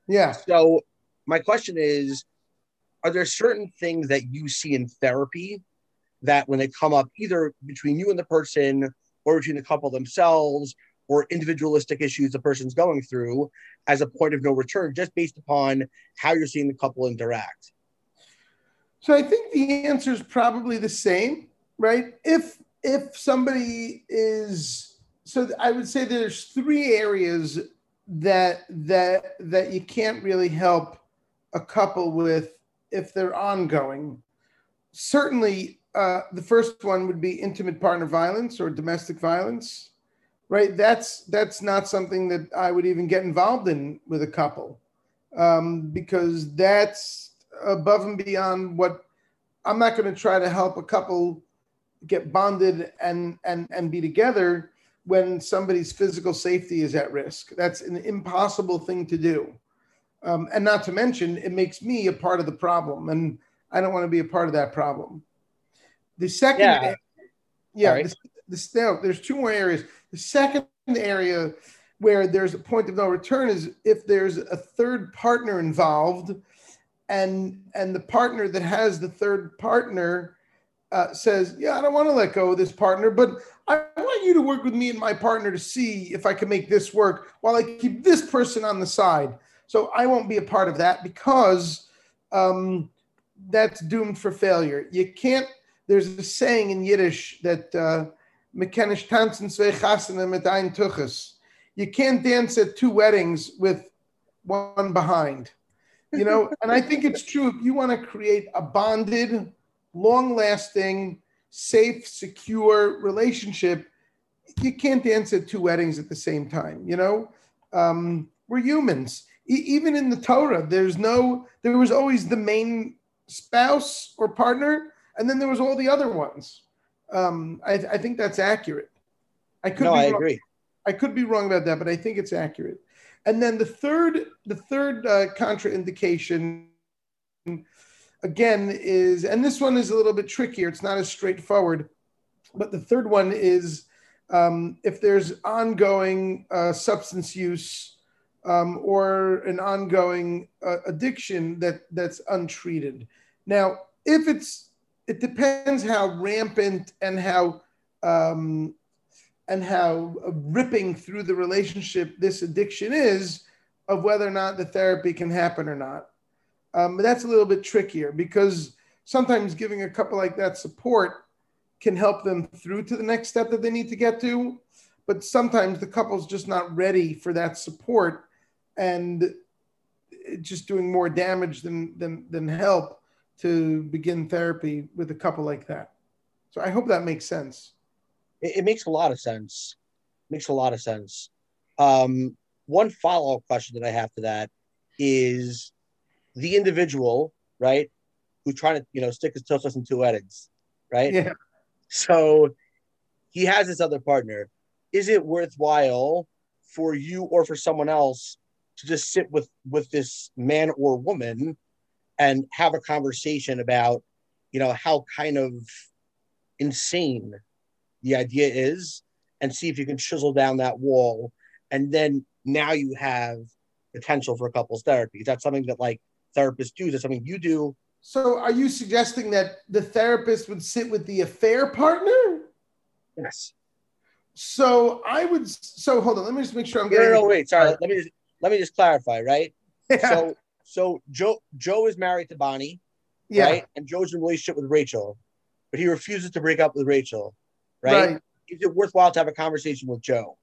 Yeah. So my question is, are there certain things that you see in therapy that when they come up either between you and the person or between the couple themselves or individualistic issues the person's going through as a point of no return just based upon how you're seeing the couple interact? So i think the answer is probably the same right? If if somebody is so i would say there's three areas that that that you can't really help a couple with if they're ongoing certainly uh, the first one would be intimate partner violence or domestic violence right that's that's not something that i would even get involved in with a couple um, because that's above and beyond what i'm not going to try to help a couple get bonded and and and be together when somebody's physical safety is at risk. That's an impossible thing to do. Um, and not to mention, it makes me a part of the problem, and I don't want to be a part of that problem. The second, yeah, yeah the, the, no, there's two more areas. The second area where there's a point of no return is if there's a third partner involved, and and the partner that has the third partner uh, says, Yeah, I don't want to let go of this partner, but I want you to work with me and my partner to see if I can make this work while I keep this person on the side. So I won't be a part of that because um, that's doomed for failure. You can't, there's a saying in Yiddish that uh, you can't dance at two weddings with one behind. You know, and I think it's true. If you want to create a bonded, long lasting, safe, secure relationship, you can't dance at two weddings at the same time. You know, um, we're humans. Even in the Torah, there's no, there was always the main spouse or partner, and then there was all the other ones. Um, I, I think that's accurate. I could no, be I wrong. agree. I could be wrong about that, but I think it's accurate. And then the third, the third uh, contraindication again is, and this one is a little bit trickier. It's not as straightforward. But the third one is um, if there's ongoing uh, substance use um, or an ongoing uh, addiction that that's untreated. Now, if it's, it depends how rampant and how um, and how ripping through the relationship this addiction is of whether or not the therapy can happen or not. Um, that's a little bit trickier because sometimes giving a couple like that support can help them through to the next step that they need to get to. But sometimes the couple's just not ready for that support and just doing more damage than, than, than help to begin therapy with a couple like that. So I hope that makes sense. It, it makes a lot of sense. It makes a lot of sense. Um, one follow up question that I have to that is the individual, right, who's trying to, you know, stick his toes in two weddings, right? Yeah. So he has this other partner. Is it worthwhile for you or for someone else to just sit with with this man or woman and have a conversation about, you know, how kind of insane the idea is and see if you can chisel down that wall and then now you have potential for couples therapy. Is that something that like therapists do? Is that something you do? So are you suggesting that the therapist would sit with the affair partner? Yes. So I would. So hold on. Let me just make sure I'm getting. No, no, no, wait. Sorry. Uh, Let me just let me just clarify. Right. Yeah. So so Joe Joe is married to Bonnie. Yeah. Right. And Joe's in a relationship with Rachel, but he refuses to break up with Rachel. Right. right. Is it worthwhile to have a conversation with Joe?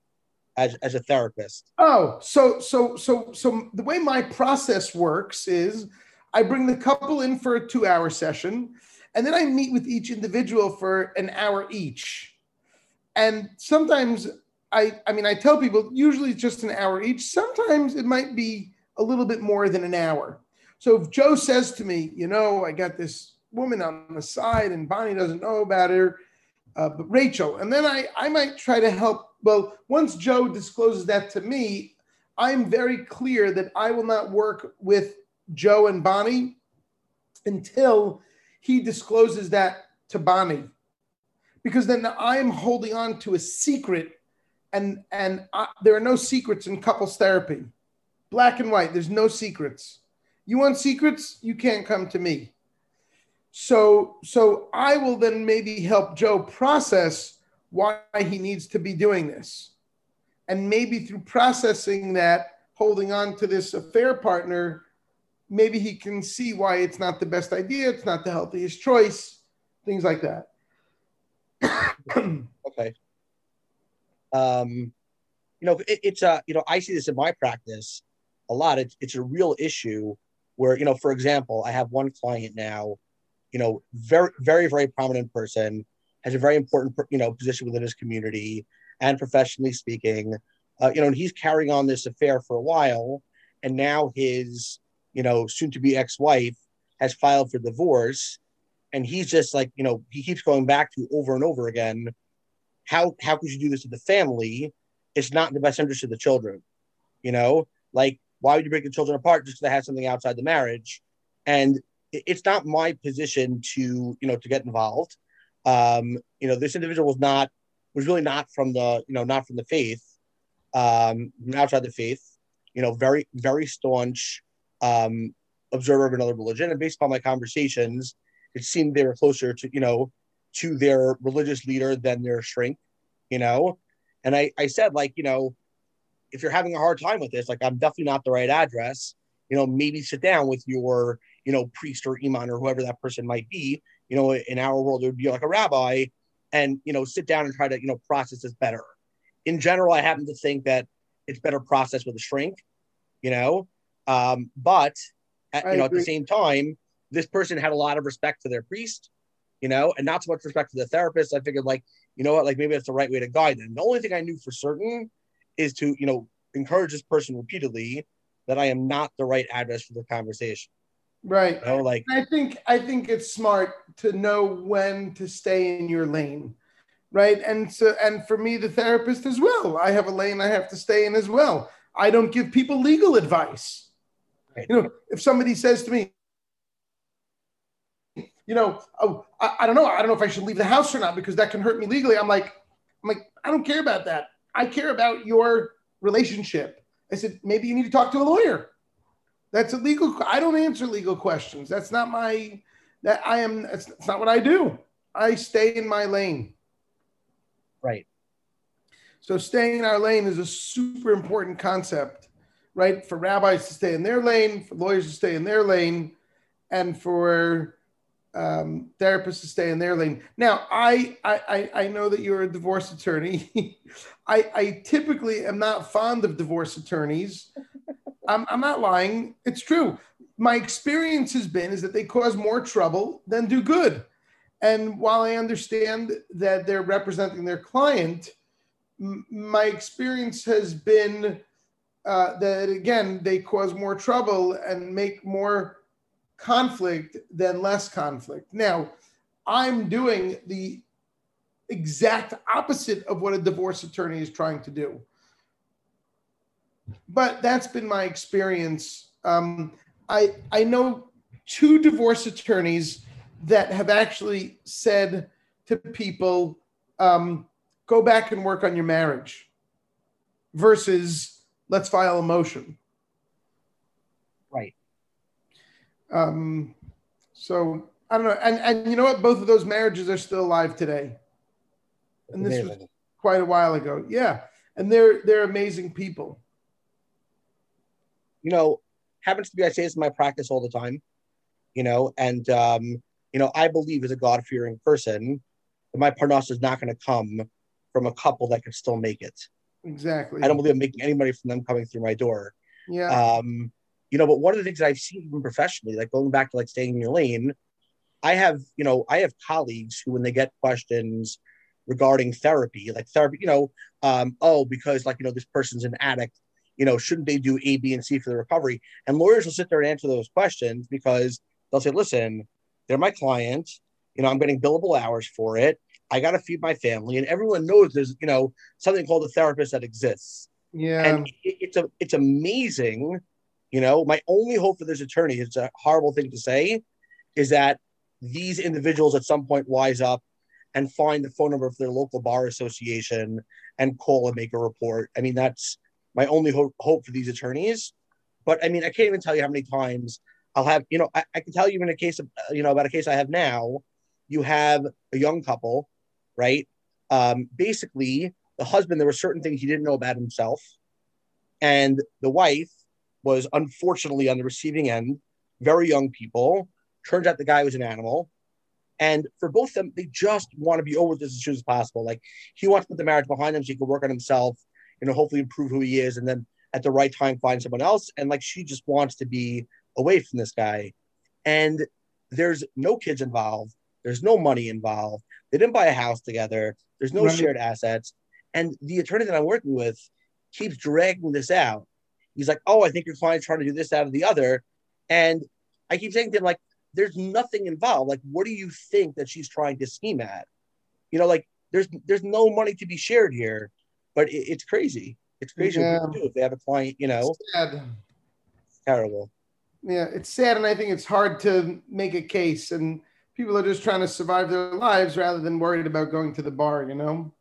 as, as a therapist? Oh, so so so so the way my process works is I bring the couple in for a two hour session, and then I meet with each individual for an hour each. And sometimes I I mean I tell people usually it's just an hour each. Sometimes it might be a little bit more than an hour. So if Joe says to me, you know, I got this woman on the side and Bonnie doesn't know about her, uh, but Rachel, and then I I might try to help well, once Joe discloses that to me, I'm very clear that I will not work with Joe and Bonnie until he discloses that to Bonnie. Because then I'm holding on to a secret, and, and I, there are no secrets in couples therapy. Black and white, there's no secrets. You want secrets? You can't come to me. So, so I will then maybe help Joe process why he needs to be doing this. And maybe through processing that, holding on to this affair partner, maybe he can see why it's not the best idea, it's not the healthiest choice, things like that. okay. Um, you know, it, it's a, you know, I see this in my practice a lot. It's, it's a real issue where, you know, for example, I have one client now, you know, very, very, very prominent person has a very important you know position within his community and professionally speaking. Uh, you know, and he's carrying on this affair for a while, and now his you know soon to be ex wife has filed for divorce, and he's just like you know he keeps going back to over and over again. How how could you do this to the family? It's not in the best interest of the children. You know, like why would you break the children apart just because they something outside the marriage? And it's not my position to you know to get involved um, you know, this individual was not was really not from the you know not from the faith, um, outside the faith. You know, very very staunch um, observer of another religion, and based upon my conversations, it seemed they were closer to you know to their religious leader than their shrink. You know, and I I said like you know if you're having a hard time with this, like I'm definitely not the right address. You know, maybe sit down with your you know priest or imam or whoever that person might be you know, in our world, it would be like a rabbi and, you know, sit down and try to, you know, process this better. In general, I happen to think that it's better processed with a shrink, you know, um, but, at, you know, at the same time, this person had a lot of respect to their priest, you know, and not so much respect to the therapist. I figured, like, you know what, like maybe that's the right way to guide them. The only thing I knew for certain is to, you know, encourage this person repeatedly that I am not the right address for the conversation. Right. You know, like I think I think it's smart to know when to stay in your lane. Right. And so and for me, the therapist as well. I have a lane I have to stay in as well. I don't give people legal advice. Right. You know, if somebody says to me, you know, oh, I, I don't know, I don't know if I should leave the house or not because that can hurt me legally. I'm like, I'm like, I don't care about that. I care about your relationship. I said, maybe you need to talk to a lawyer that's a legal. I don't answer legal questions. That's not my. That I am. That's, that's not what I do. I stay in my lane. Right. So staying in our lane is a super important concept, right? For rabbis to stay in their lane, for lawyers to stay in their lane, and for um, therapists to stay in their lane. Now, I I, I know that you're a divorce attorney. I, I typically am not fond of divorce attorneys I'm, I'm not lying. It's true. My experience has been is that they cause more trouble than do good. And while I understand that they're representing their client, m- my experience has been uh, that again they cause more trouble and make more conflict than less conflict. Now, I'm doing the exact opposite of what a divorce attorney is trying to do. But that's been my experience. Um, I I know two divorce attorneys that have actually said to people, um, "Go back and work on your marriage," versus "Let's file a motion." Right. Um, so I don't know, and and you know what? Both of those marriages are still alive today and this was quite a while ago. Yeah, and they're they're amazing people. You know, happens to be I say this in my practice all the time. You know, and um, you know, I believe as a God fearing person that my parnas is not going to come from a couple that can still make it. Exactly. I don't believe I'm making any money from them coming through my door. Yeah. Um, you know, but one of the things that I've seen even professionally, like going back to like staying in your lane, I have, you know, I have colleagues who, when they get questions regarding therapy, like therapy, you know, um, oh, because like, you know, this person's an addict, you know, shouldn't they do A, B, and C for the recovery? And lawyers will sit there and answer those questions because they'll say, listen, they're my client, you know, I'm getting billable hours for it. I got to feed my family, and everyone knows there's, you know, something called a therapist that exists. Yeah, and it, it's a, it's amazing. You know, my only hope for this attorney, it's a horrible thing to say, is that these individuals at some point wise up and find the phone number of their local bar association and call and make a report. I mean, that's my only hope, hope for these attorneys. But I mean, I can't even tell you how many times I'll have, you know, I, I can tell you in a case of, you know, about a case I have now, you have a young couple, right? Um, basically, the husband, there were certain things he didn't know about himself. And the wife was unfortunately on the receiving end, very young people. Turns out the guy was an animal. And for both of them, they just want to be over this as soon as possible. Like he wants to put the marriage behind him so he can work on himself, you know, hopefully improve who he is, and then at the right time find someone else. And like she just wants to be away from this guy. And there's no kids involved. There's no money involved. They didn't buy a house together. There's no right. shared assets. And the attorney that I'm working with keeps dragging this out. He's like, "Oh, I think your client's trying to do this, out of the other," and I keep saying to him, like, there's nothing involved. Like, what do you think that she's trying to scheme at? You know, like there's there's no money to be shared here, but it, it's crazy. It's crazy yeah. what do if they have a client. You know, sad. It's terrible. Yeah, it's sad, and I think it's hard to make a case, and people are just trying to survive their lives rather than worried about going to the bar. You know.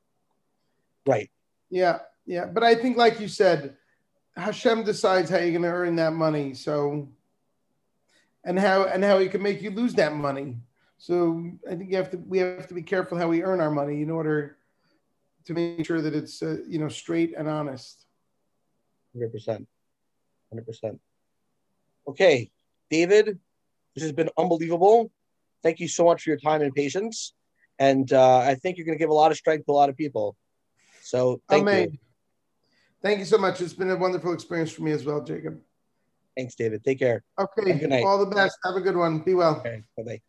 Right. Yeah, yeah, but I think, like you said, Hashem decides how you're going to earn that money. So and how and how he can make you lose that money. So I think you have to we have to be careful how we earn our money in order to make sure that it's uh, you know straight and honest. Hundred percent, hundred percent. Okay, David, this has been unbelievable. Thank you so much for your time and patience, and uh, I think you're going to give a lot of strength to a lot of people. So thank Amen. you. Thank you so much. It's been a wonderful experience for me as well, Jacob. Thanks, David. Take care. Okay. Good night. All the best. Have a good one. Be well. Okay. Bye bye.